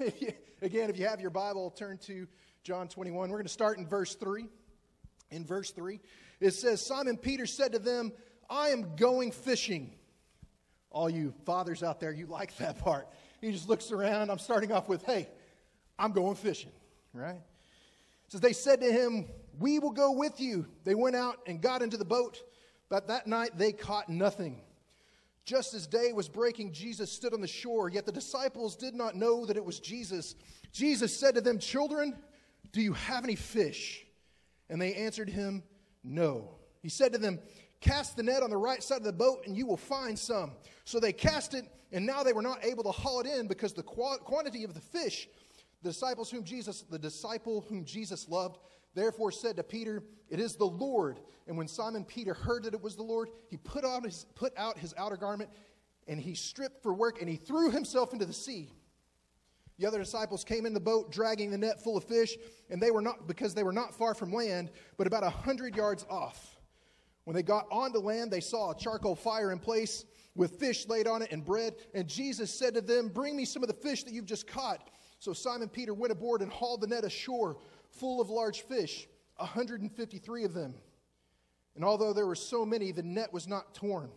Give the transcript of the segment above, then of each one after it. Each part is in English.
Again, if you have your Bible, turn to John 21. We're going to start in verse 3. In verse 3, it says, Simon Peter said to them, I am going fishing. All you fathers out there, you like that part. He just looks around. I'm starting off with, hey, I'm going fishing, right? Says, They said to him, We will go with you. They went out and got into the boat, but that night they caught nothing. Just as day was breaking, Jesus stood on the shore, yet the disciples did not know that it was Jesus. Jesus said to them, Children, do you have any fish? And they answered him, No. He said to them, Cast the net on the right side of the boat, and you will find some. So they cast it, and now they were not able to haul it in because the quantity of the fish. The disciples whom Jesus, the disciple whom Jesus loved, therefore said to Peter, It is the Lord. And when Simon Peter heard that it was the Lord, he put on his, put out his outer garment and he stripped for work and he threw himself into the sea. The other disciples came in the boat dragging the net full of fish, and they were not because they were not far from land, but about a hundred yards off. When they got onto land, they saw a charcoal fire in place with fish laid on it and bread. And Jesus said to them, Bring me some of the fish that you've just caught. So Simon Peter went aboard and hauled the net ashore full of large fish, 153 of them. And although there were so many, the net was not torn.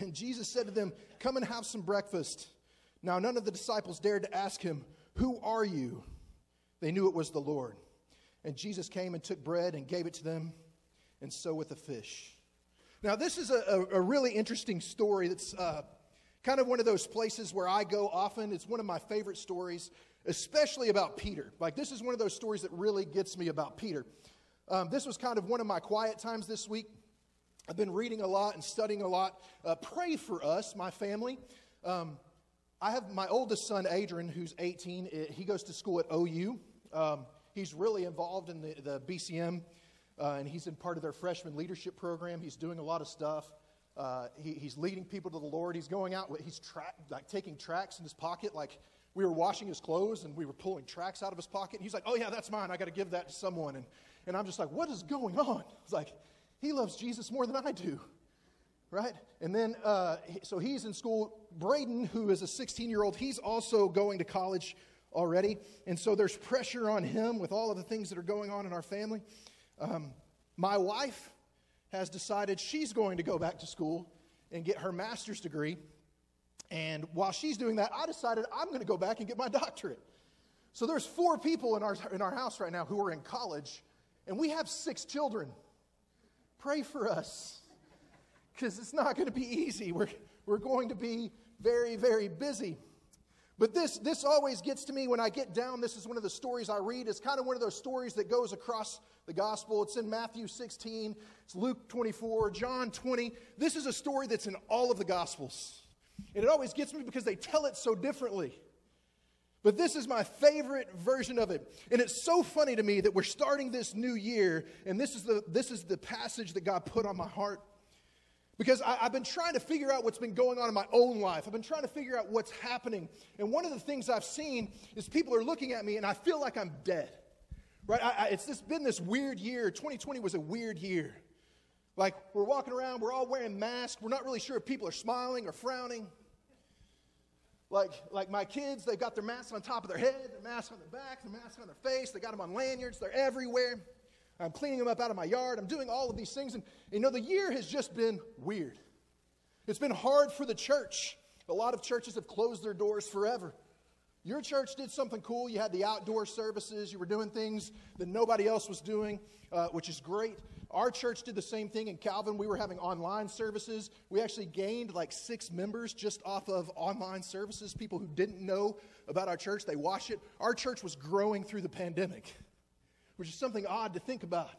And Jesus said to them, Come and have some breakfast. Now, none of the disciples dared to ask him, Who are you? They knew it was the Lord. And Jesus came and took bread and gave it to them, and so with the fish. Now, this is a, a really interesting story that's uh, kind of one of those places where I go often. It's one of my favorite stories especially about Peter. Like, this is one of those stories that really gets me about Peter. Um, this was kind of one of my quiet times this week. I've been reading a lot and studying a lot. Uh, pray for us, my family. Um, I have my oldest son, Adrian, who's 18. Uh, he goes to school at OU. Um, he's really involved in the, the BCM, uh, and he's in part of their freshman leadership program. He's doing a lot of stuff. Uh, he, he's leading people to the Lord. He's going out, he's tra- like taking tracts in his pocket, like we were washing his clothes and we were pulling tracks out of his pocket. And he's like, Oh, yeah, that's mine. I got to give that to someone. And, and I'm just like, What is going on? It's like, He loves Jesus more than I do. Right? And then, uh, so he's in school. Braden, who is a 16 year old, he's also going to college already. And so there's pressure on him with all of the things that are going on in our family. Um, my wife has decided she's going to go back to school and get her master's degree. And while she's doing that, I decided I'm going to go back and get my doctorate. So there's four people in our, in our house right now who are in college, and we have six children. Pray for us, because it's not going to be easy. We're, we're going to be very, very busy. But this, this always gets to me when I get down. This is one of the stories I read. It's kind of one of those stories that goes across the gospel. It's in Matthew 16, it's Luke 24, John 20. This is a story that's in all of the gospels. And it always gets me because they tell it so differently. But this is my favorite version of it. And it's so funny to me that we're starting this new year, and this is the, this is the passage that God put on my heart. Because I, have been trying to figure out what's been going on in my own life. I've been trying to figure out what's happening. And one of the things I've seen is people are looking at me, and I feel like I'm dead. Right? I, I, it's been this weird year. 2020 was a weird year. Like we're walking around, we're all wearing masks. We're not really sure if people are smiling or frowning. Like, like my kids, they've got their masks on top of their head, their masks on their back, their masks on their face. They got them on lanyards. They're everywhere. I'm cleaning them up out of my yard. I'm doing all of these things. And you know, the year has just been weird. It's been hard for the church. A lot of churches have closed their doors forever. Your church did something cool. You had the outdoor services. You were doing things that nobody else was doing, uh, which is great. Our church did the same thing in Calvin. We were having online services. We actually gained like six members just off of online services, people who didn't know about our church. They watched it. Our church was growing through the pandemic, which is something odd to think about.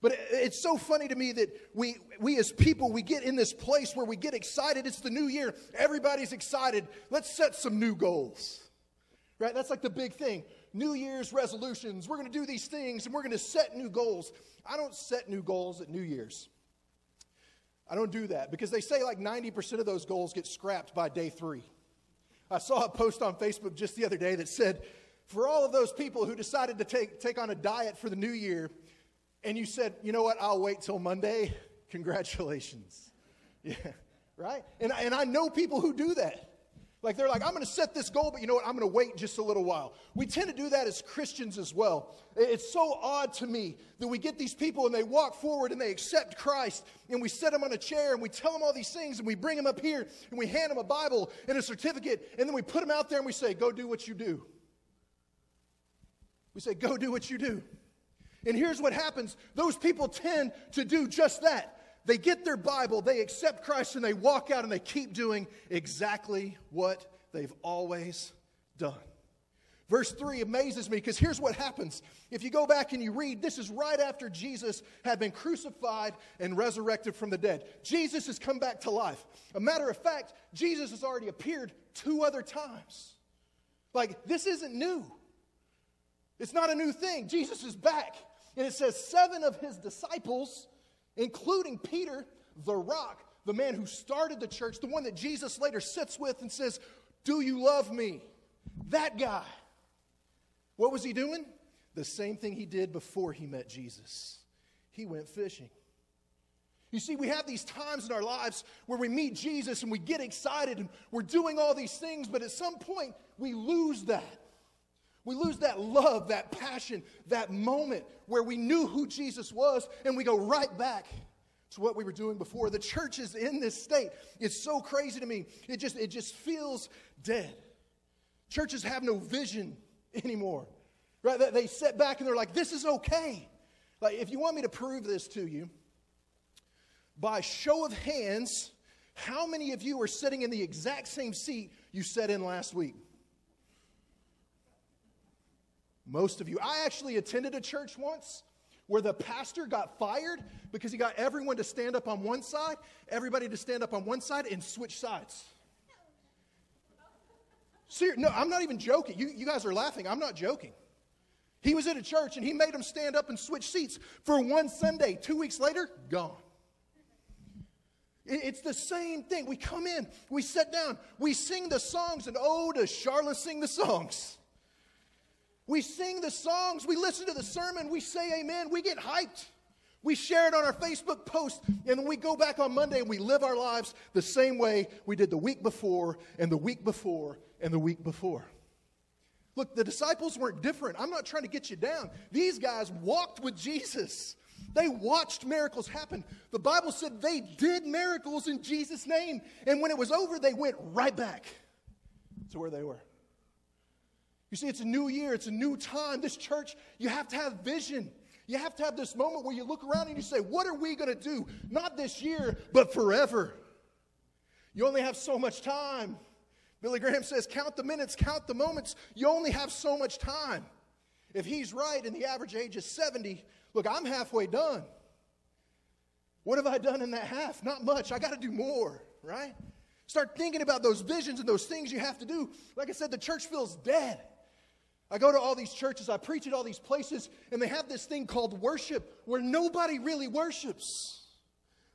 But it's so funny to me that we, we as people, we get in this place where we get excited. It's the new year. Everybody's excited. Let's set some new goals. Right? That's like the big thing. New Year's resolutions. We're going to do these things and we're going to set new goals. I don't set new goals at New Year's. I don't do that because they say like 90% of those goals get scrapped by day three. I saw a post on Facebook just the other day that said, for all of those people who decided to take, take on a diet for the new year, and you said, you know what, I'll wait till Monday, congratulations. Yeah, right? And, and I know people who do that. Like they're like, I'm going to set this goal, but you know what? I'm going to wait just a little while. We tend to do that as Christians as well. It's so odd to me that we get these people and they walk forward and they accept Christ and we set them on a chair and we tell them all these things and we bring them up here and we hand them a Bible and a certificate and then we put them out there and we say, Go do what you do. We say, Go do what you do. And here's what happens those people tend to do just that. They get their Bible, they accept Christ, and they walk out and they keep doing exactly what they've always done. Verse 3 amazes me because here's what happens. If you go back and you read, this is right after Jesus had been crucified and resurrected from the dead. Jesus has come back to life. A matter of fact, Jesus has already appeared two other times. Like, this isn't new. It's not a new thing. Jesus is back. And it says seven of his disciples including Peter, the rock, the man who started the church, the one that Jesus later sits with and says, Do you love me? That guy. What was he doing? The same thing he did before he met Jesus. He went fishing. You see, we have these times in our lives where we meet Jesus and we get excited and we're doing all these things, but at some point we lose that. We lose that love, that passion, that moment where we knew who Jesus was, and we go right back to what we were doing before. The church is in this state. It's so crazy to me. It just, it just feels dead. Churches have no vision anymore. Right? They sit back and they're like, this is okay. Like, if you want me to prove this to you, by show of hands, how many of you are sitting in the exact same seat you sat in last week? Most of you. I actually attended a church once where the pastor got fired because he got everyone to stand up on one side, everybody to stand up on one side, and switch sides. Ser- no, I'm not even joking. You, you guys are laughing. I'm not joking. He was at a church and he made them stand up and switch seats for one Sunday. Two weeks later, gone. It's the same thing. We come in, we sit down, we sing the songs, and oh, does Charlotte sing the songs? We sing the songs, we listen to the sermon, we say amen, we get hyped. We share it on our Facebook post, and we go back on Monday and we live our lives the same way we did the week before, and the week before, and the week before. Look, the disciples weren't different. I'm not trying to get you down. These guys walked with Jesus. They watched miracles happen. The Bible said they did miracles in Jesus' name. And when it was over, they went right back to where they were. You see, it's a new year, it's a new time. This church, you have to have vision. You have to have this moment where you look around and you say, What are we going to do? Not this year, but forever. You only have so much time. Billy Graham says, Count the minutes, count the moments. You only have so much time. If he's right and the average age is 70, look, I'm halfway done. What have I done in that half? Not much. I got to do more, right? Start thinking about those visions and those things you have to do. Like I said, the church feels dead. I go to all these churches, I preach at all these places, and they have this thing called worship where nobody really worships.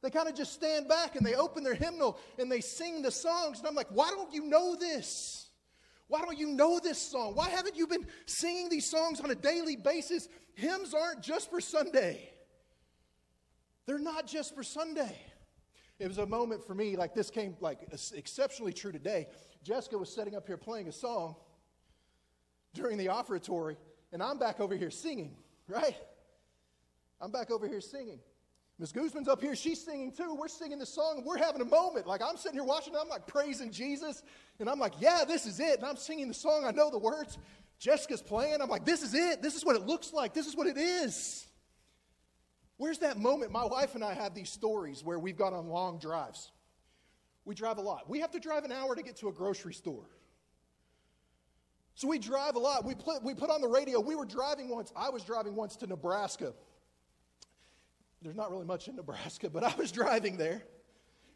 They kind of just stand back and they open their hymnal and they sing the songs. And I'm like, why don't you know this? Why don't you know this song? Why haven't you been singing these songs on a daily basis? Hymns aren't just for Sunday, they're not just for Sunday. It was a moment for me, like this came like exceptionally true today. Jessica was setting up here playing a song during the offertory, and I'm back over here singing, right? I'm back over here singing. Miss Guzman's up here, she's singing too. We're singing the song, we're having a moment. Like I'm sitting here watching, I'm like praising Jesus, and I'm like, yeah, this is it. And I'm singing the song, I know the words. Jessica's playing, I'm like, this is it. This is what it looks like. This is what it is. Where's that moment? My wife and I have these stories where we've gone on long drives. We drive a lot. We have to drive an hour to get to a grocery store. So we drive a lot. We put, we put on the radio. We were driving once. I was driving once to Nebraska. There's not really much in Nebraska, but I was driving there.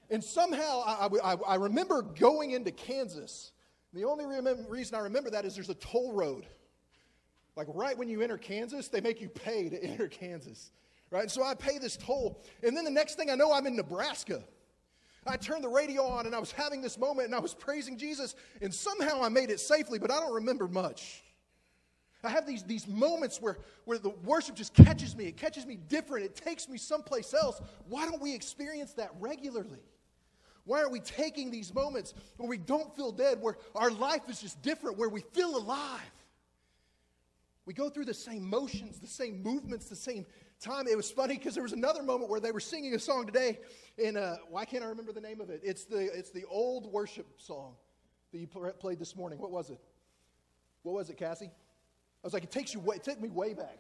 And somehow I, I, I remember going into Kansas. The only reason I remember that is there's a toll road. Like right when you enter Kansas, they make you pay to enter Kansas. Right? So I pay this toll. And then the next thing I know, I'm in Nebraska. I turned the radio on and I was having this moment and I was praising Jesus, and somehow I made it safely, but I don't remember much. I have these, these moments where, where the worship just catches me. It catches me different. It takes me someplace else. Why don't we experience that regularly? Why aren't we taking these moments where we don't feel dead, where our life is just different, where we feel alive? We go through the same motions, the same movements, the same time. It was funny because there was another moment where they were singing a song today, and uh, why can't I remember the name of it? It's the, it's the old worship song that you played this morning. What was it? What was it, Cassie? I was like, it takes you way, it took me way back.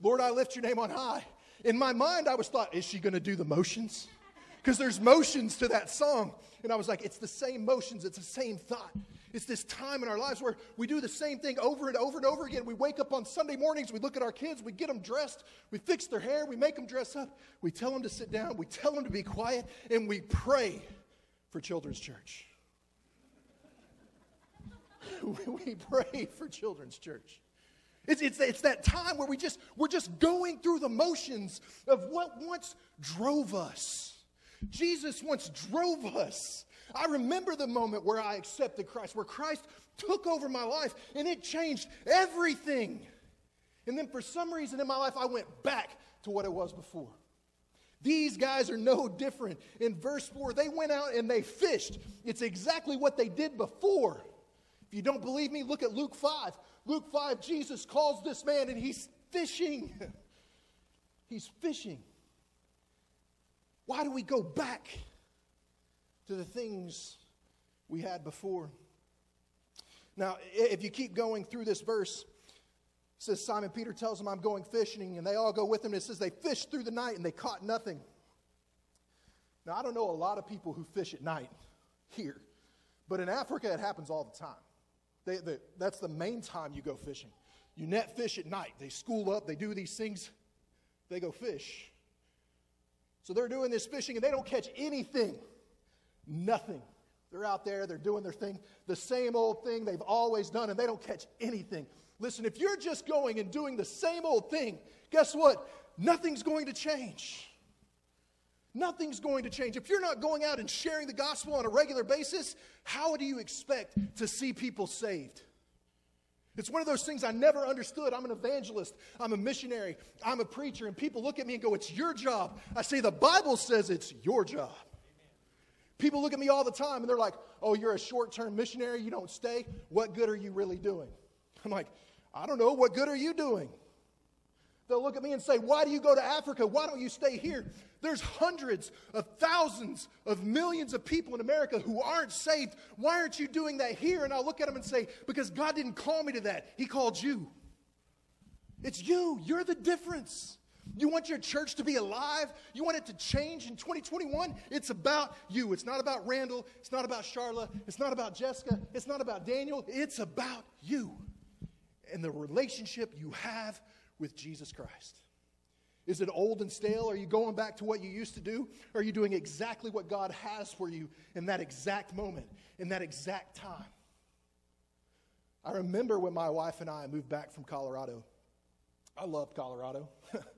Lord, I lift your name on high. In my mind, I was thought, is she going to do the motions? Because there's motions to that song. And I was like, it's the same motions, it's the same thought. It's this time in our lives where we do the same thing over and over and over again. We wake up on Sunday mornings, we look at our kids, we get them dressed, we fix their hair, we make them dress up, we tell them to sit down, we tell them to be quiet, and we pray for children's church. we pray for children's church. It's, it's, it's that time where we just, we're just going through the motions of what once drove us. Jesus once drove us. I remember the moment where I accepted Christ, where Christ took over my life and it changed everything. And then for some reason in my life, I went back to what it was before. These guys are no different. In verse 4, they went out and they fished. It's exactly what they did before. If you don't believe me, look at Luke 5. Luke 5, Jesus calls this man and he's fishing. he's fishing. Why do we go back to the things we had before? Now, if you keep going through this verse, says Simon Peter tells them, I'm going fishing, and they all go with him. And It says they fished through the night and they caught nothing. Now, I don't know a lot of people who fish at night here, but in Africa it happens all the time. They, they, that's the main time you go fishing. You net fish at night. They school up, they do these things, they go fish. So they're doing this fishing and they don't catch anything. Nothing. They're out there, they're doing their thing, the same old thing they've always done, and they don't catch anything. Listen, if you're just going and doing the same old thing, guess what? Nothing's going to change. Nothing's going to change. If you're not going out and sharing the gospel on a regular basis, how do you expect to see people saved? It's one of those things I never understood. I'm an evangelist, I'm a missionary, I'm a preacher, and people look at me and go, It's your job. I say, The Bible says it's your job. People look at me all the time and they're like, Oh, you're a short term missionary, you don't stay. What good are you really doing? I'm like, I don't know. What good are you doing? They'll look at me and say, Why do you go to Africa? Why don't you stay here? There's hundreds of thousands of millions of people in America who aren't saved. Why aren't you doing that here? And I'll look at them and say, Because God didn't call me to that. He called you. It's you. You're the difference. You want your church to be alive? You want it to change in 2021? It's about you. It's not about Randall. It's not about Charla. It's not about Jessica. It's not about Daniel. It's about you and the relationship you have with Jesus Christ? Is it old and stale? Are you going back to what you used to do? Are you doing exactly what God has for you in that exact moment, in that exact time? I remember when my wife and I moved back from Colorado. I loved Colorado.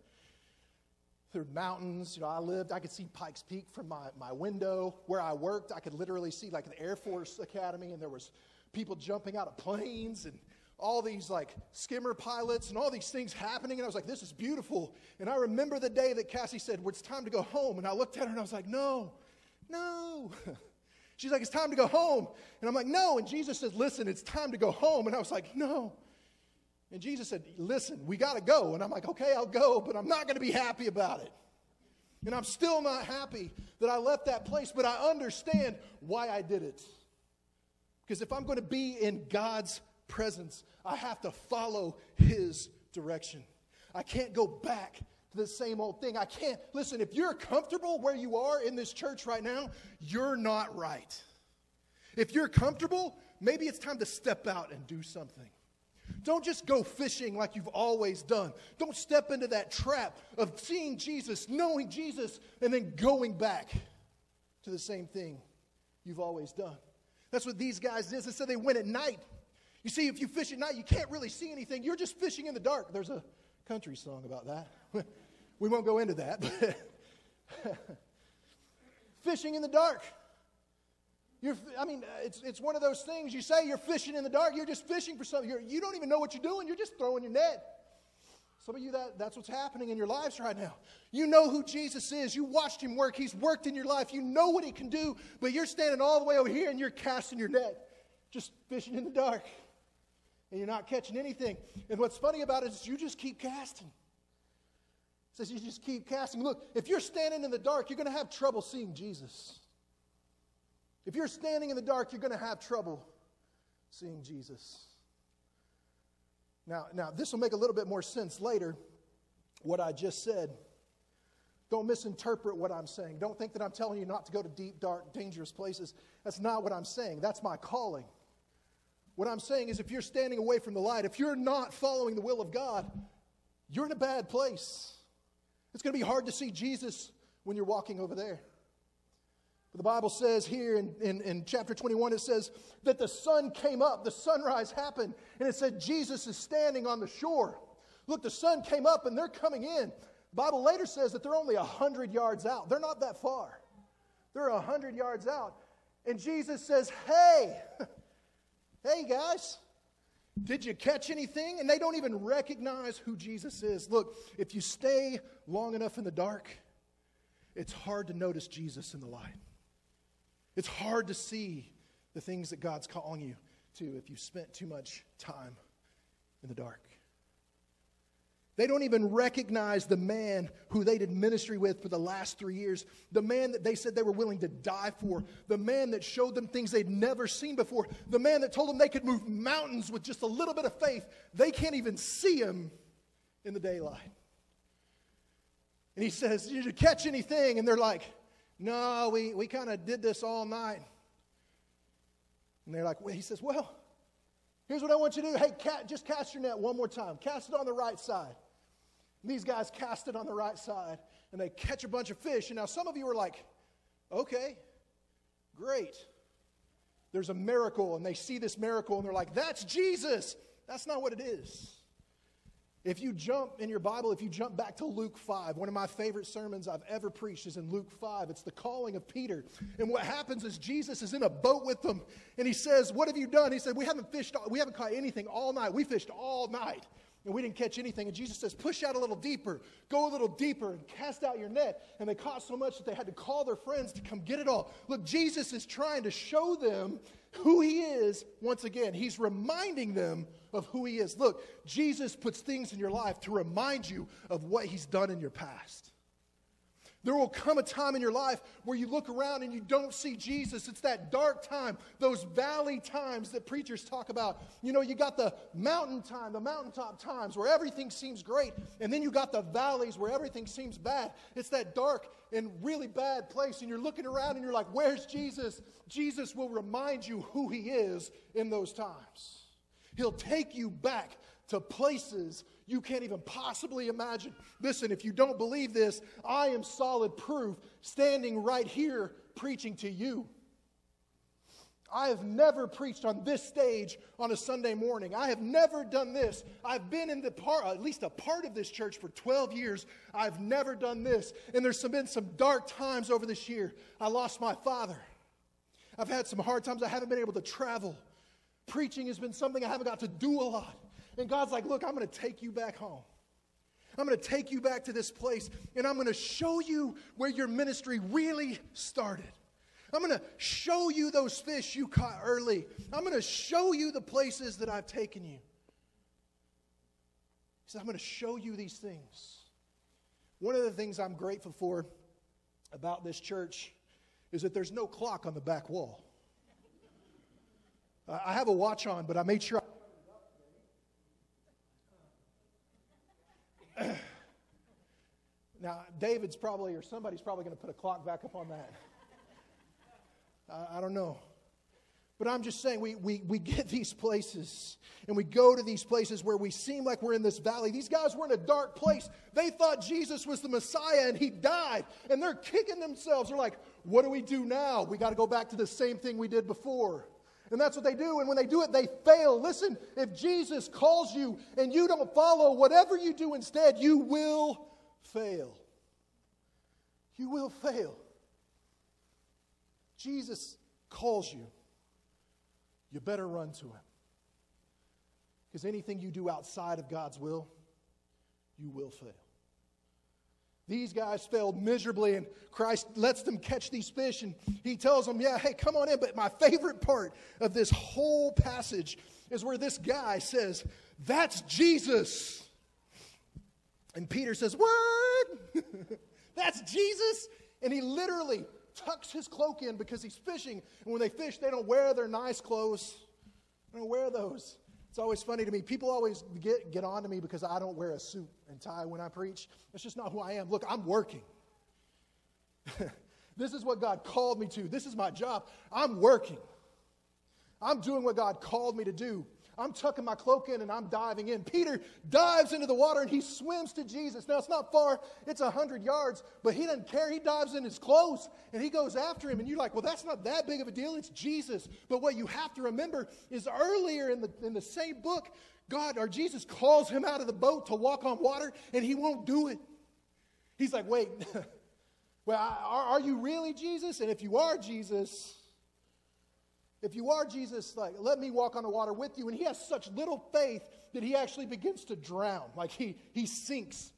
Through mountains, you know, I lived, I could see Pikes Peak from my, my window. Where I worked, I could literally see like the Air Force Academy, and there was people jumping out of planes and all these like skimmer pilots and all these things happening. And I was like, this is beautiful. And I remember the day that Cassie said, well, it's time to go home. And I looked at her and I was like, no, no. She's like, it's time to go home. And I'm like, no. And Jesus said, listen, it's time to go home. And I was like, no. And Jesus said, listen, we got to go. And I'm like, okay, I'll go, but I'm not going to be happy about it. And I'm still not happy that I left that place, but I understand why I did it. Because if I'm going to be in God's presence. I have to follow his direction. I can't go back to the same old thing. I can't, listen, if you're comfortable where you are in this church right now, you're not right. If you're comfortable, maybe it's time to step out and do something. Don't just go fishing like you've always done. Don't step into that trap of seeing Jesus, knowing Jesus, and then going back to the same thing you've always done. That's what these guys did. They said they went at night you see, if you fish at night, you can't really see anything. You're just fishing in the dark. There's a country song about that. we won't go into that. fishing in the dark. You're, I mean, uh, it's, it's one of those things you say you're fishing in the dark. You're just fishing for something. You're, you do not even know what you're doing. You're just throwing your net. Some of you, that, that's what's happening in your lives right now. You know who Jesus is. You watched him work. He's worked in your life. You know what he can do, but you're standing all the way over here and you're casting your net, just fishing in the dark. And you're not catching anything. And what's funny about it is you just keep casting. It says you just keep casting. Look, if you're standing in the dark, you're going to have trouble seeing Jesus. If you're standing in the dark, you're going to have trouble seeing Jesus. Now, now this will make a little bit more sense later, what I just said. Don't misinterpret what I'm saying. Don't think that I'm telling you not to go to deep, dark, dangerous places. That's not what I'm saying. That's my calling. What I'm saying is, if you're standing away from the light, if you're not following the will of God, you're in a bad place. It's going to be hard to see Jesus when you're walking over there. But the Bible says here in, in, in, chapter 21, it says that the sun came up, the sunrise happened, and it said Jesus is standing on the shore. Look, the sun came up and they're coming in. The Bible later says that they're only 100 yards out. They're not that far. They're 100 yards out. And Jesus says, Hey, hey guys, did you catch anything? And they don't even recognize who Jesus is. Look, if you stay long enough in the dark, it's hard to notice Jesus in the light. It's hard to see the things that God's calling you to if you've spent too much time in the dark. They don't even recognize the man who they did ministry with for the last three years, the man that they said they were willing to die for, the man that showed them things they'd never seen before, the man that told them they could move mountains with just a little bit of faith. They can't even see him in the daylight. And he says, Did you catch anything? And they're like, no, we, we kind of did this all night. And they're like, well, he says, Well, here's what I want you to do. Hey, cat, just cast your net one more time. Cast it on the right side. And these guys cast it on the right side and they catch a bunch of fish. And now some of you are like, okay, great. There's a miracle, and they see this miracle and they're like, that's Jesus. That's not what it is. If you jump in your Bible, if you jump back to Luke 5, one of my favorite sermons I've ever preached is in Luke 5. It's the calling of Peter. And what happens is Jesus is in a boat with them and he says, What have you done? He said, We haven't fished, we haven't caught anything all night. We fished all night and we didn't catch anything. And Jesus says, Push out a little deeper, go a little deeper, and cast out your net. And they caught so much that they had to call their friends to come get it all. Look, Jesus is trying to show them who he is once again. He's reminding them of who he is. Look, Jesus puts things in your life to remind you of what he's done in your past. There will come a time in your life where you look around and you don't see Jesus. It's that dark time, those valley times that preachers talk about. You know, you got the mountain time, the mountaintop times where everything seems great, and then you got the valleys where everything seems bad. It's that dark and really bad place, and you're looking around and you're like, Where's Jesus? Jesus will remind you who he is in those times. He'll take you back to places you can't even possibly imagine. Listen, if you don't believe this, I am solid proof standing right here preaching to you. I have never preached on this stage on a Sunday morning. I have never done this. I've been in the part, at least a part of this church for 12 years. I've never done this. And there's been some dark times over this year. I lost my father. I've had some hard times. I haven't been able to travel. Preaching has been something I haven't got to do a lot. And God's like, look, I'm going to take you back home. I'm going to take you back to this place and I'm going to show you where your ministry really started. I'm going to show you those fish you caught early. I'm going to show you the places that I've taken you. He said, I'm going to show you these things. One of the things I'm grateful for about this church is that there's no clock on the back wall. I have a watch on, but I made sure now, David's probably, or somebody's probably going to put a clock back up on that. I don't know. But I'm just saying, we, we, we get these places and we go to these places where we seem like we're in this valley. These guys were in a dark place. They thought Jesus was the Messiah and he died. And they're kicking themselves. They're like, what do we do now? We got to go back to the same thing we did before. And that's what they do. And when they do it, they fail. Listen, if Jesus calls you and you don't follow, whatever you do instead, you will fail. You will fail. Jesus calls you, you better run to him. Because anything you do outside of God's will, you will fail. These guys failed miserably, and Christ lets them catch these fish, and he tells them, Yeah, hey, come on in. But my favorite part of this whole passage is where this guy says, That's Jesus. And Peter says, What? That's Jesus? And he literally tucks his cloak in because he's fishing. And when they fish, they don't wear their nice clothes. They don't wear those. It's always funny to me. People always get, get on to me because I don't wear a suit and tie when I preach. That's just not who I am. Look, I'm working. this is what God called me to. This is my job. I'm working. I'm doing what God called me to do. I'm tucking my cloak in and I'm diving in. Peter dives into the water and he swims to Jesus. Now, it's not far, it's 100 yards, but he doesn't care. He dives in his clothes and he goes after him. And you're like, well, that's not that big of a deal. It's Jesus. But what you have to remember is earlier in the, in the same book, God or Jesus calls him out of the boat to walk on water and he won't do it. He's like, wait, well, are, are you really Jesus? And if you are Jesus, if you are Jesus, like, let me walk on the water with you. And he has such little faith that he actually begins to drown. Like he, he sinks.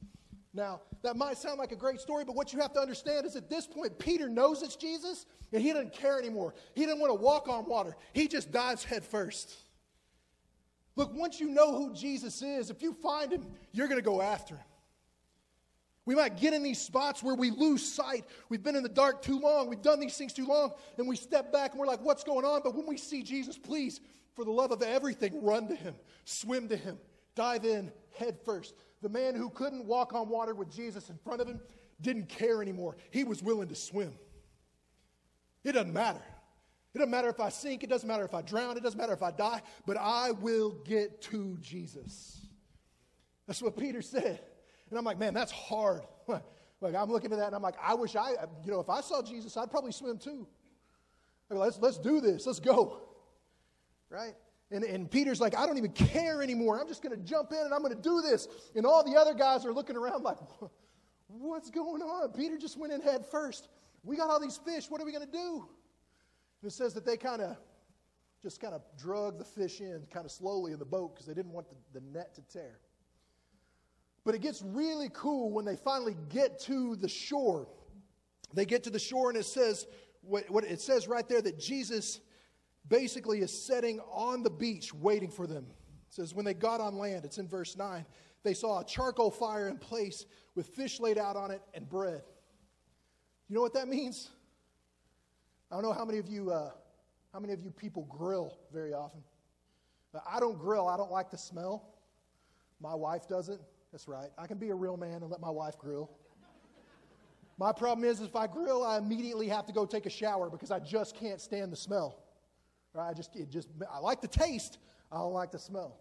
Now, that might sound like a great story, but what you have to understand is at this point, Peter knows it's Jesus and he doesn't care anymore. He doesn't want to walk on water, he just dives head first. Look, once you know who Jesus is, if you find him, you're going to go after him. We might get in these spots where we lose sight. We've been in the dark too long. We've done these things too long. And we step back and we're like, what's going on? But when we see Jesus, please, for the love of everything, run to him, swim to him, dive in head first. The man who couldn't walk on water with Jesus in front of him didn't care anymore. He was willing to swim. It doesn't matter. It doesn't matter if I sink. It doesn't matter if I drown. It doesn't matter if I die. But I will get to Jesus. That's what Peter said. And I'm like, man, that's hard. like I'm looking at that and I'm like, I wish I, you know, if I saw Jesus, I'd probably swim too. Like, let's let's do this. Let's go. Right? And, and Peter's like, I don't even care anymore. I'm just going to jump in and I'm going to do this. And all the other guys are looking around like, what's going on? Peter just went in head first. We got all these fish. What are we going to do? And it says that they kind of just kind of drug the fish in kind of slowly in the boat because they didn't want the, the net to tear. But it gets really cool when they finally get to the shore. They get to the shore, and it says, what, what it says right there that Jesus basically is sitting on the beach waiting for them. It says, when they got on land, it's in verse 9, they saw a charcoal fire in place with fish laid out on it and bread. You know what that means? I don't know how many of you, uh, how many of you people grill very often. I don't grill. I don't like the smell. My wife doesn't. That's right. I can be a real man and let my wife grill. My problem is, if I grill, I immediately have to go take a shower because I just can't stand the smell. Right? I just, it just, I like the taste. I don't like the smell.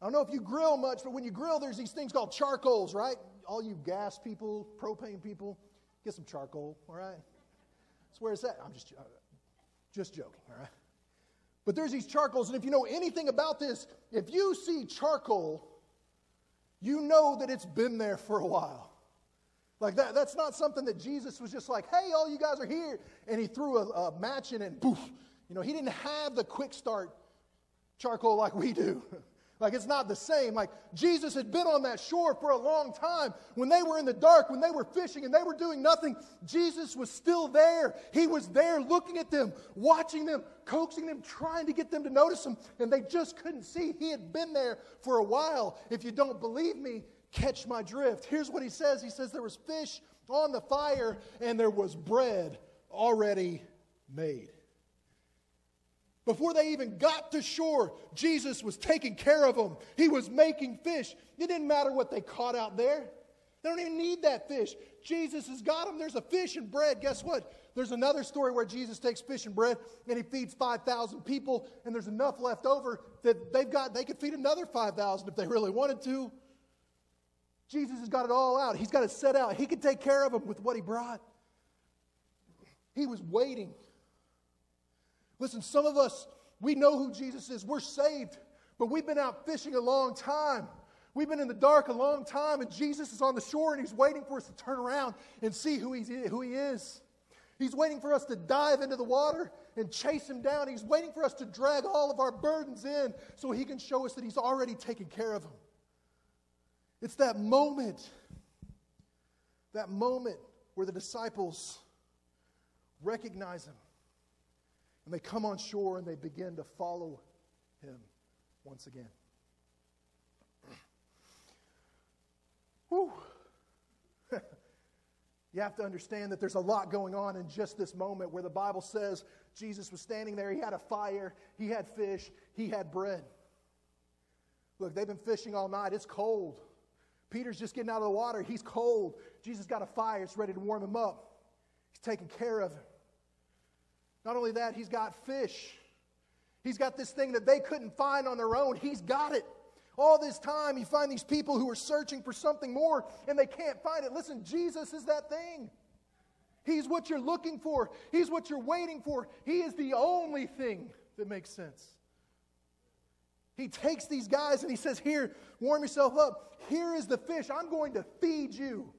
I don't know if you grill much, but when you grill, there's these things called charcoals, right? All you gas people, propane people, get some charcoal, all right? So where is that? I'm just, just joking, all right? But there's these charcoals, and if you know anything about this, if you see charcoal you know that it's been there for a while. Like that, that's not something that Jesus was just like, hey, all you guys are here. And he threw a, a match in and poof. You know, he didn't have the quick start charcoal like we do. Like it's not the same. Like Jesus had been on that shore for a long time. When they were in the dark, when they were fishing and they were doing nothing, Jesus was still there. He was there looking at them, watching them, coaxing them, trying to get them to notice him, and they just couldn't see. He had been there for a while. If you don't believe me, catch my drift. Here's what he says He says, There was fish on the fire, and there was bread already made. Before they even got to shore, Jesus was taking care of them. He was making fish. It didn't matter what they caught out there. They don't even need that fish. Jesus has got them. There's a fish and bread. Guess what? There's another story where Jesus takes fish and bread and he feeds 5,000 people, and there's enough left over that they've got, they could feed another 5,000 if they really wanted to. Jesus has got it all out. He's got it set out. He could take care of them with what he brought. He was waiting Listen, some of us, we know who Jesus is. We're saved, but we've been out fishing a long time. We've been in the dark a long time, and Jesus is on the shore and he's waiting for us to turn around and see who, he's, who he is. He's waiting for us to dive into the water and chase him down. He's waiting for us to drag all of our burdens in so he can show us that he's already taken care of them. It's that moment, that moment where the disciples recognize him and they come on shore and they begin to follow him once again. Whew. you have to understand that there's a lot going on in just this moment where the Bible says Jesus was standing there. He had a fire, he had fish, he had bread. Look, they've been fishing all night. It's cold. Peter's just getting out of the water. He's cold. Jesus got a fire. It's ready to warm him up. He's taking care of him. Not only that, he's got fish. He's got this thing that they couldn't find on their own. He's got it. All this time, you find these people who are searching for something more and they can't find it. Listen, Jesus is that thing. He's what you're looking for, He's what you're waiting for. He is the only thing that makes sense. He takes these guys and he says, Here, warm yourself up. Here is the fish. I'm going to feed you.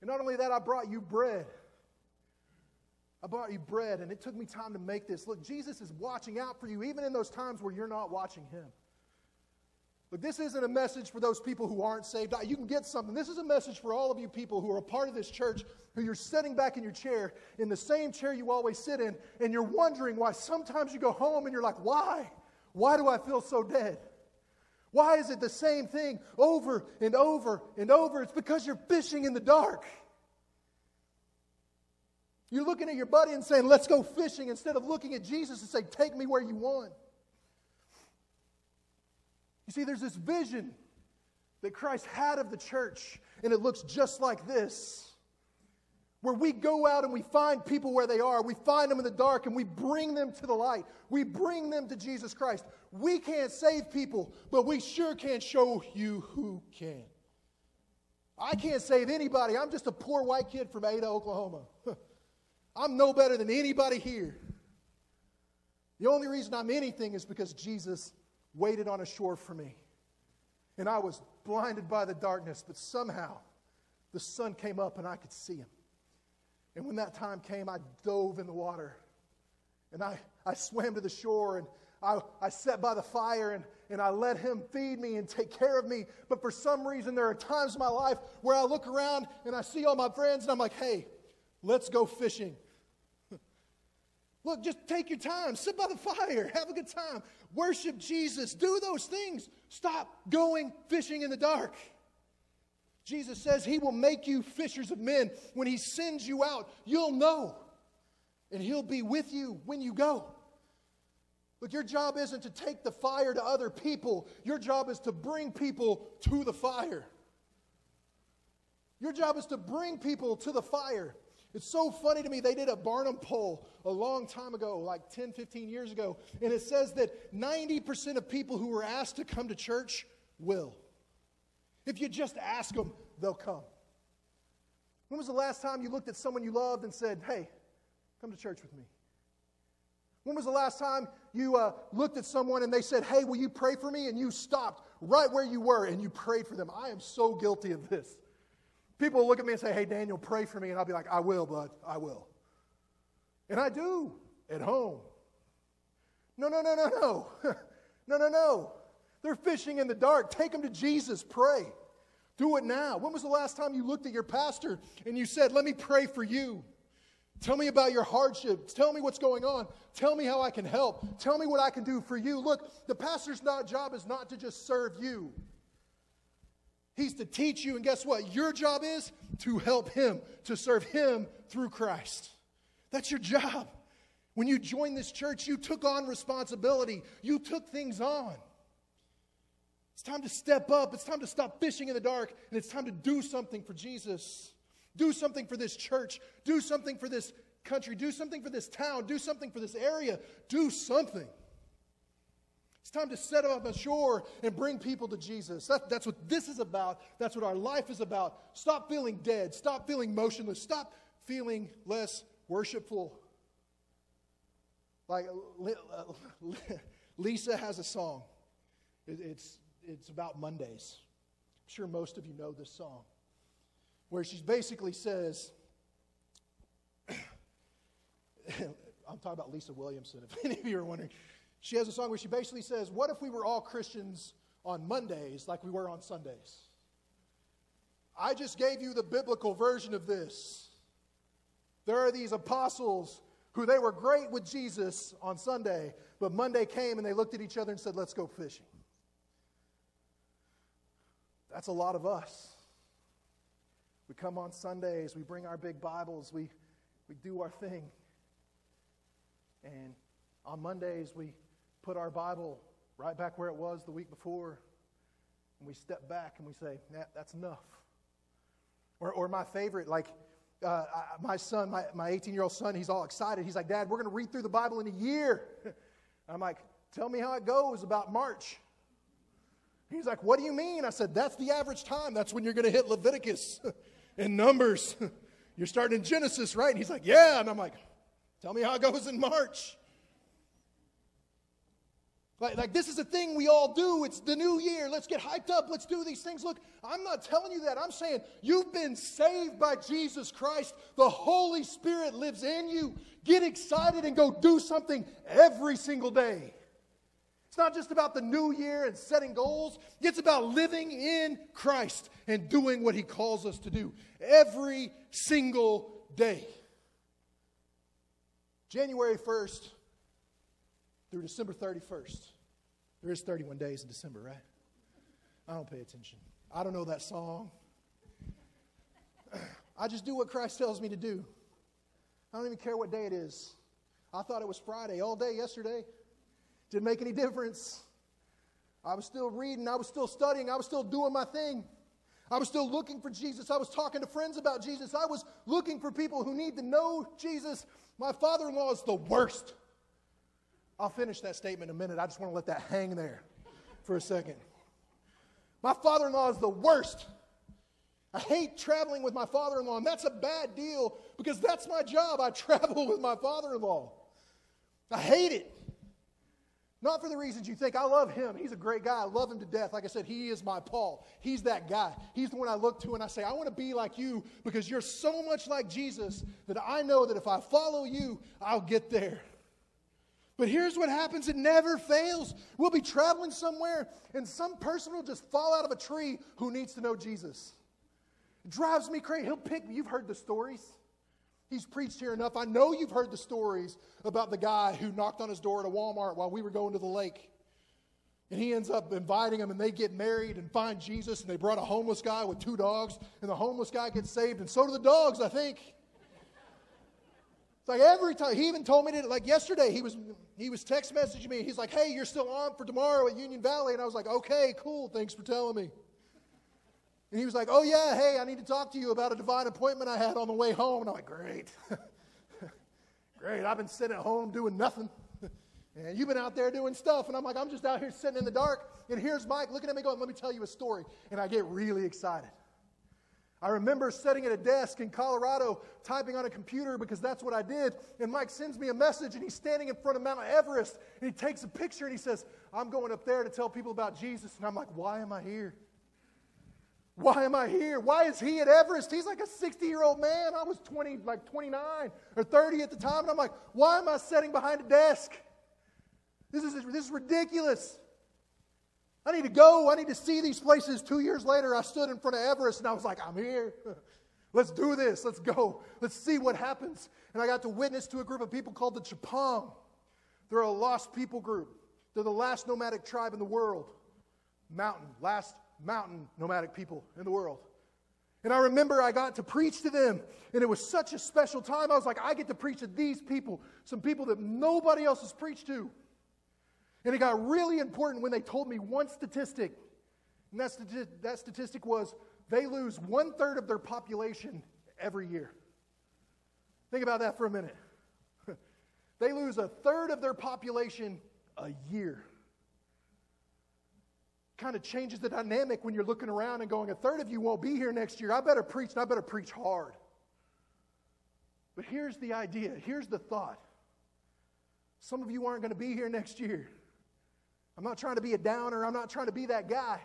And not only that, I brought you bread. I brought you bread, and it took me time to make this. Look, Jesus is watching out for you, even in those times where you're not watching him. Look, this isn't a message for those people who aren't saved. You can get something. This is a message for all of you people who are a part of this church, who you're sitting back in your chair, in the same chair you always sit in, and you're wondering why sometimes you go home and you're like, why? Why do I feel so dead? Why is it the same thing over and over and over? It's because you're fishing in the dark. You're looking at your buddy and saying, Let's go fishing, instead of looking at Jesus and saying, Take me where you want. You see, there's this vision that Christ had of the church, and it looks just like this. Where we go out and we find people where they are. We find them in the dark and we bring them to the light. We bring them to Jesus Christ. We can't save people, but we sure can show you who can. I can't save anybody. I'm just a poor white kid from Ada, Oklahoma. I'm no better than anybody here. The only reason I'm anything is because Jesus waited on a shore for me. And I was blinded by the darkness, but somehow the sun came up and I could see him. And when that time came, I dove in the water and I, I swam to the shore and I, I sat by the fire and, and I let him feed me and take care of me. But for some reason, there are times in my life where I look around and I see all my friends and I'm like, hey, let's go fishing. Look, just take your time, sit by the fire, have a good time, worship Jesus, do those things. Stop going fishing in the dark. Jesus says he will make you fishers of men. When he sends you out, you'll know, and he'll be with you when you go. Look, your job isn't to take the fire to other people, your job is to bring people to the fire. Your job is to bring people to the fire. It's so funny to me. They did a Barna poll a long time ago, like 10, 15 years ago, and it says that 90% of people who were asked to come to church will. If you just ask them, they'll come. When was the last time you looked at someone you loved and said, hey, come to church with me? When was the last time you uh, looked at someone and they said, hey, will you pray for me? And you stopped right where you were and you prayed for them. I am so guilty of this. People will look at me and say, Hey, Daniel, pray for me. And I'll be like, I will, bud. I will. And I do at home. No, no, no, no, no. no, no, no. They're fishing in the dark. Take them to Jesus. Pray. Do it now. When was the last time you looked at your pastor and you said, Let me pray for you? Tell me about your hardships. Tell me what's going on. Tell me how I can help. Tell me what I can do for you. Look, the pastor's not, job is not to just serve you. He's to teach you, and guess what? Your job is to help him, to serve him through Christ. That's your job. When you joined this church, you took on responsibility, you took things on. It's time to step up, it's time to stop fishing in the dark, and it's time to do something for Jesus. Do something for this church, do something for this country, do something for this town, do something for this area, do something. It's time to set up a shore and bring people to Jesus. That, that's what this is about. That's what our life is about. Stop feeling dead. Stop feeling motionless. Stop feeling less worshipful. Like uh, Lisa has a song. It's, it's about Mondays. I'm sure most of you know this song, where she basically says, I'm talking about Lisa Williamson, if any of you are wondering. She has a song where she basically says, What if we were all Christians on Mondays like we were on Sundays? I just gave you the biblical version of this. There are these apostles who they were great with Jesus on Sunday, but Monday came and they looked at each other and said, Let's go fishing. That's a lot of us. We come on Sundays, we bring our big Bibles, we, we do our thing. And on Mondays, we put our Bible right back where it was the week before, and we step back and we say, nah, that's enough. Or, or my favorite, like uh, my son, my, my 18 year old son, he's all excited. He's like, Dad, we're going to read through the Bible in a year. I'm like, Tell me how it goes about March. He's like, What do you mean? I said, That's the average time. That's when you're going to hit Leviticus and Numbers. You're starting in Genesis, right? And he's like, Yeah. And I'm like, Tell me how it goes in March. Like, like, this is a thing we all do. It's the new year. Let's get hyped up. Let's do these things. Look, I'm not telling you that. I'm saying you've been saved by Jesus Christ. The Holy Spirit lives in you. Get excited and go do something every single day. It's not just about the new year and setting goals, it's about living in Christ and doing what He calls us to do every single day. January 1st, through December 31st. There is 31 days in December, right? I don't pay attention. I don't know that song. I just do what Christ tells me to do. I don't even care what day it is. I thought it was Friday all day yesterday. Didn't make any difference. I was still reading, I was still studying, I was still doing my thing. I was still looking for Jesus. I was talking to friends about Jesus. I was looking for people who need to know Jesus. My father in law is the worst. I'll finish that statement in a minute. I just want to let that hang there for a second. My father in law is the worst. I hate traveling with my father in law, and that's a bad deal because that's my job. I travel with my father in law. I hate it. Not for the reasons you think. I love him. He's a great guy. I love him to death. Like I said, he is my Paul. He's that guy. He's the one I look to and I say, I want to be like you because you're so much like Jesus that I know that if I follow you, I'll get there. But here's what happens it never fails. We'll be traveling somewhere, and some person will just fall out of a tree who needs to know Jesus. It drives me crazy. He'll pick, me. you've heard the stories. He's preached here enough. I know you've heard the stories about the guy who knocked on his door at a Walmart while we were going to the lake. And he ends up inviting them, and they get married and find Jesus. And they brought a homeless guy with two dogs, and the homeless guy gets saved, and so do the dogs, I think. It's like every time he even told me to like yesterday he was he was text messaging me. He's like, "Hey, you're still on for tomorrow at Union Valley," and I was like, "Okay, cool. Thanks for telling me." And he was like, "Oh yeah, hey, I need to talk to you about a divine appointment I had on the way home." And I'm like, "Great, great. I've been sitting at home doing nothing, and you've been out there doing stuff." And I'm like, "I'm just out here sitting in the dark." And here's Mike looking at me, going, "Let me tell you a story." And I get really excited. I remember sitting at a desk in Colorado typing on a computer because that's what I did. And Mike sends me a message and he's standing in front of Mount Everest and he takes a picture and he says, I'm going up there to tell people about Jesus. And I'm like, why am I here? Why am I here? Why is he at Everest? He's like a 60 year old man. I was 20, like 29 or 30 at the time. And I'm like, why am I sitting behind a desk? This is, this is ridiculous. I need to go. I need to see these places. Two years later, I stood in front of Everest and I was like, I'm here. Let's do this. Let's go. Let's see what happens. And I got to witness to a group of people called the Chepang. They're a lost people group. They're the last nomadic tribe in the world. Mountain, last mountain nomadic people in the world. And I remember I got to preach to them, and it was such a special time. I was like, I get to preach to these people, some people that nobody else has preached to. And it got really important when they told me one statistic. And that, stati- that statistic was they lose one third of their population every year. Think about that for a minute. they lose a third of their population a year. Kind of changes the dynamic when you're looking around and going, a third of you won't be here next year. I better preach, and I better preach hard. But here's the idea, here's the thought. Some of you aren't going to be here next year. I'm not trying to be a downer. I'm not trying to be that guy.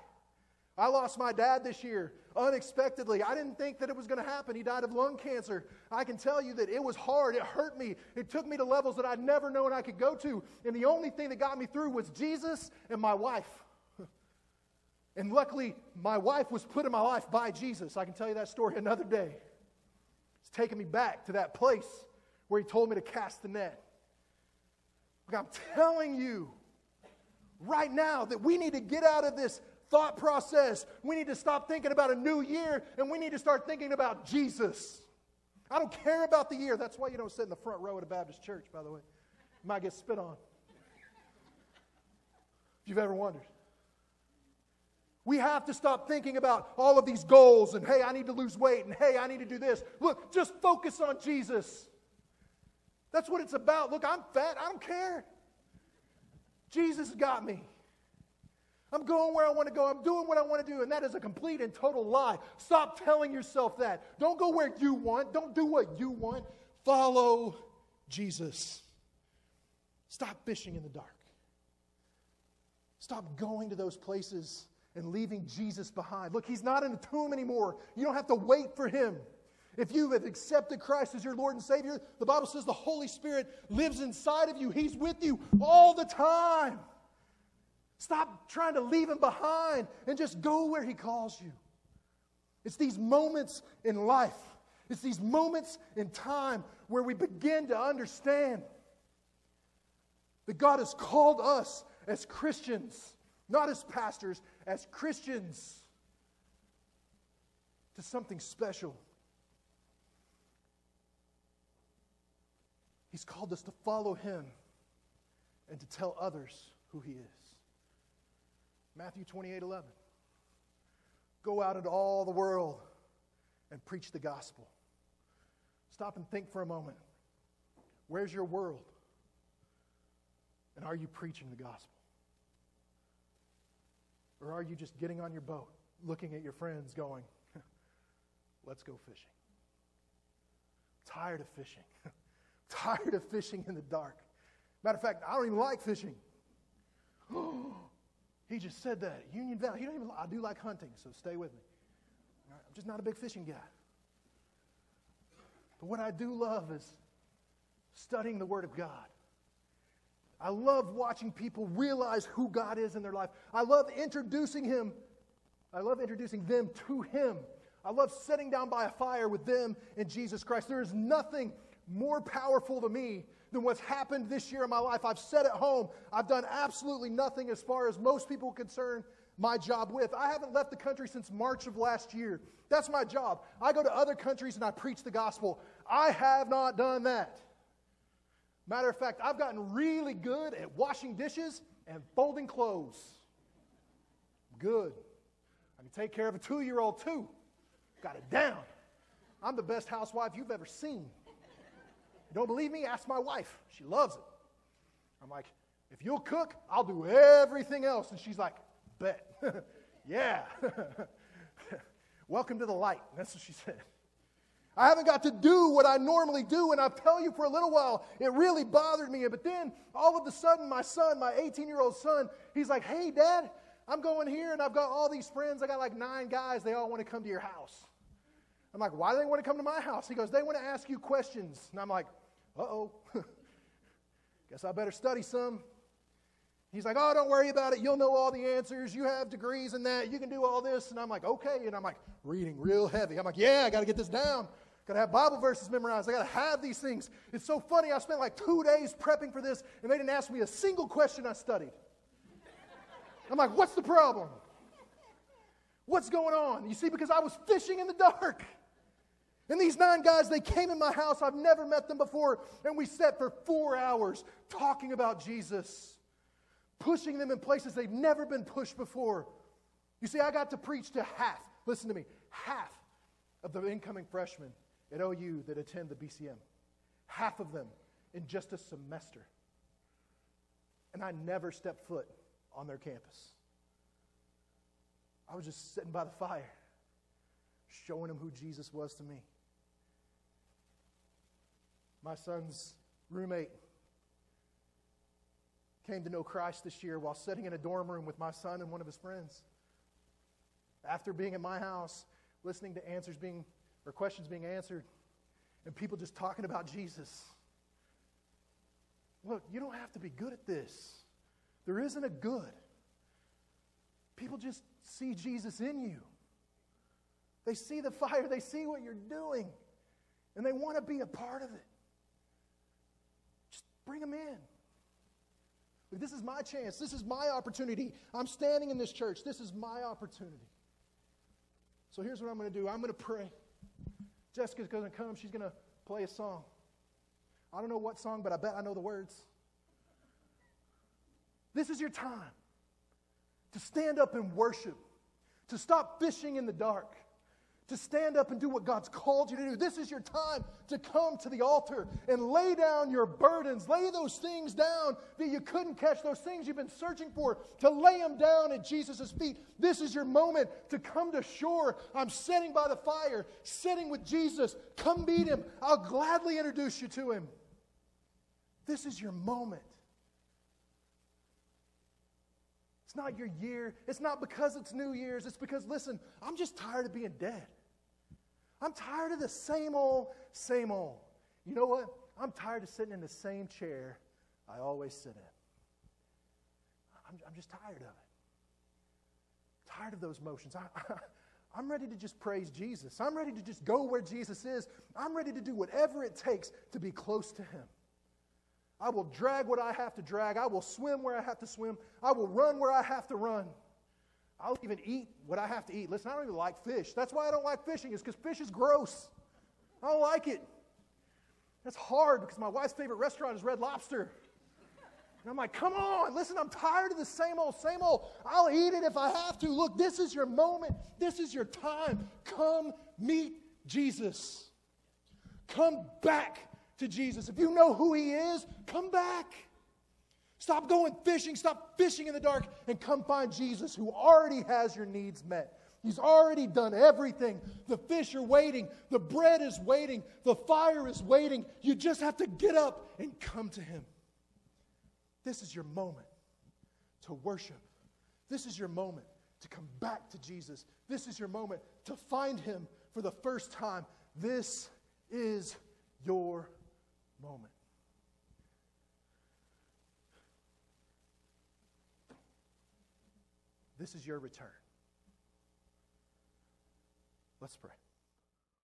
I lost my dad this year unexpectedly. I didn't think that it was going to happen. He died of lung cancer. I can tell you that it was hard. It hurt me. It took me to levels that I'd never known I could go to. And the only thing that got me through was Jesus and my wife. And luckily, my wife was put in my life by Jesus. I can tell you that story another day. It's taken me back to that place where he told me to cast the net. I'm telling you right now that we need to get out of this thought process. We need to stop thinking about a new year and we need to start thinking about Jesus. I don't care about the year. That's why you don't sit in the front row at a Baptist church, by the way. You might get spit on. If you've ever wondered. We have to stop thinking about all of these goals and, hey, I need to lose weight and, hey, I need to do this. Look, just focus on Jesus. That's what it's about. Look, I'm fat. I don't care. Jesus got me. I'm going where I want to go. I'm doing what I want to do. And that is a complete and total lie. Stop telling yourself that. Don't go where you want. Don't do what you want. Follow Jesus. Stop fishing in the dark. Stop going to those places and leaving Jesus behind. Look, he's not in the tomb anymore. You don't have to wait for him. If you have accepted Christ as your Lord and Savior, the Bible says the Holy Spirit lives inside of you. He's with you all the time. Stop trying to leave him behind and just go where he calls you. It's these moments in life, it's these moments in time where we begin to understand that God has called us as Christians, not as pastors, as Christians, to something special. He's called us to follow him and to tell others who he is. Matthew 28 11. Go out into all the world and preach the gospel. Stop and think for a moment. Where's your world? And are you preaching the gospel? Or are you just getting on your boat, looking at your friends, going, let's go fishing? tired of fishing. tired of fishing in the dark. Matter of fact, I don't even like fishing. he just said that. Union Valley. He don't even. I do like hunting, so stay with me. I'm just not a big fishing guy. But what I do love is studying the Word of God. I love watching people realize who God is in their life. I love introducing Him. I love introducing them to Him. I love sitting down by a fire with them and Jesus Christ. There is nothing more powerful to me than what's happened this year in my life. I've sat at home. I've done absolutely nothing as far as most people concern my job with. I haven't left the country since March of last year. That's my job. I go to other countries and I preach the gospel. I have not done that. Matter of fact, I've gotten really good at washing dishes and folding clothes. Good. I can take care of a two year old too. Got it down. I'm the best housewife you've ever seen. Don't believe me? Ask my wife. She loves it. I'm like, if you'll cook, I'll do everything else. And she's like, bet. yeah. Welcome to the light. That's what she said. I haven't got to do what I normally do. And I'll tell you, for a little while, it really bothered me. But then all of a sudden, my son, my 18 year old son, he's like, hey, dad, I'm going here and I've got all these friends. I got like nine guys. They all want to come to your house. I'm like, why do they want to come to my house? He goes, they want to ask you questions. And I'm like, uh oh. Guess I better study some. He's like, oh, don't worry about it. You'll know all the answers. You have degrees in that. You can do all this. And I'm like, okay. And I'm like, reading real heavy. I'm like, yeah, I got to get this down. Got to have Bible verses memorized. I got to have these things. It's so funny. I spent like two days prepping for this, and they didn't ask me a single question I studied. I'm like, what's the problem? What's going on? You see, because I was fishing in the dark. And these nine guys, they came in my house. I've never met them before. And we sat for four hours talking about Jesus, pushing them in places they've never been pushed before. You see, I got to preach to half, listen to me, half of the incoming freshmen at OU that attend the BCM. Half of them in just a semester. And I never stepped foot on their campus. I was just sitting by the fire, showing them who Jesus was to me. My son's roommate came to know Christ this year while sitting in a dorm room with my son and one of his friends. After being in my house, listening to answers being or questions being answered, and people just talking about Jesus. Look, you don't have to be good at this. There isn't a good. People just see Jesus in you. They see the fire, they see what you're doing, and they want to be a part of it. Bring them in. This is my chance. This is my opportunity. I'm standing in this church. This is my opportunity. So here's what I'm going to do I'm going to pray. Jessica's going to come. She's going to play a song. I don't know what song, but I bet I know the words. This is your time to stand up and worship, to stop fishing in the dark, to stand up and do what God's called you to do. This is your time to come to the altar and lay down your burdens. Lay those things down that you couldn't catch, those things you've been searching for, to lay them down at Jesus' feet. This is your moment to come to shore. I'm sitting by the fire, sitting with Jesus. Come meet him. I'll gladly introduce you to him. This is your moment. It's not your year. It's not because it's New Year's. It's because, listen, I'm just tired of being dead. I'm tired of the same old, same old. You know what? I'm tired of sitting in the same chair I always sit in. I'm, I'm just tired of it. Tired of those motions. I, I, I'm ready to just praise Jesus. I'm ready to just go where Jesus is. I'm ready to do whatever it takes to be close to Him. I will drag what I have to drag. I will swim where I have to swim. I will run where I have to run. I'll even eat what I have to eat. Listen, I don't even like fish. That's why I don't like fishing, is because fish is gross. I don't like it. That's hard because my wife's favorite restaurant is Red Lobster. And I'm like, come on, listen, I'm tired of the same old, same old. I'll eat it if I have to. Look, this is your moment. This is your time. Come meet Jesus. Come back to Jesus. If you know who he is, come back. Stop going fishing. Stop fishing in the dark and come find Jesus who already has your needs met. He's already done everything. The fish are waiting. The bread is waiting. The fire is waiting. You just have to get up and come to Him. This is your moment to worship. This is your moment to come back to Jesus. This is your moment to find Him for the first time. This is your moment. This is your return. Let's pray.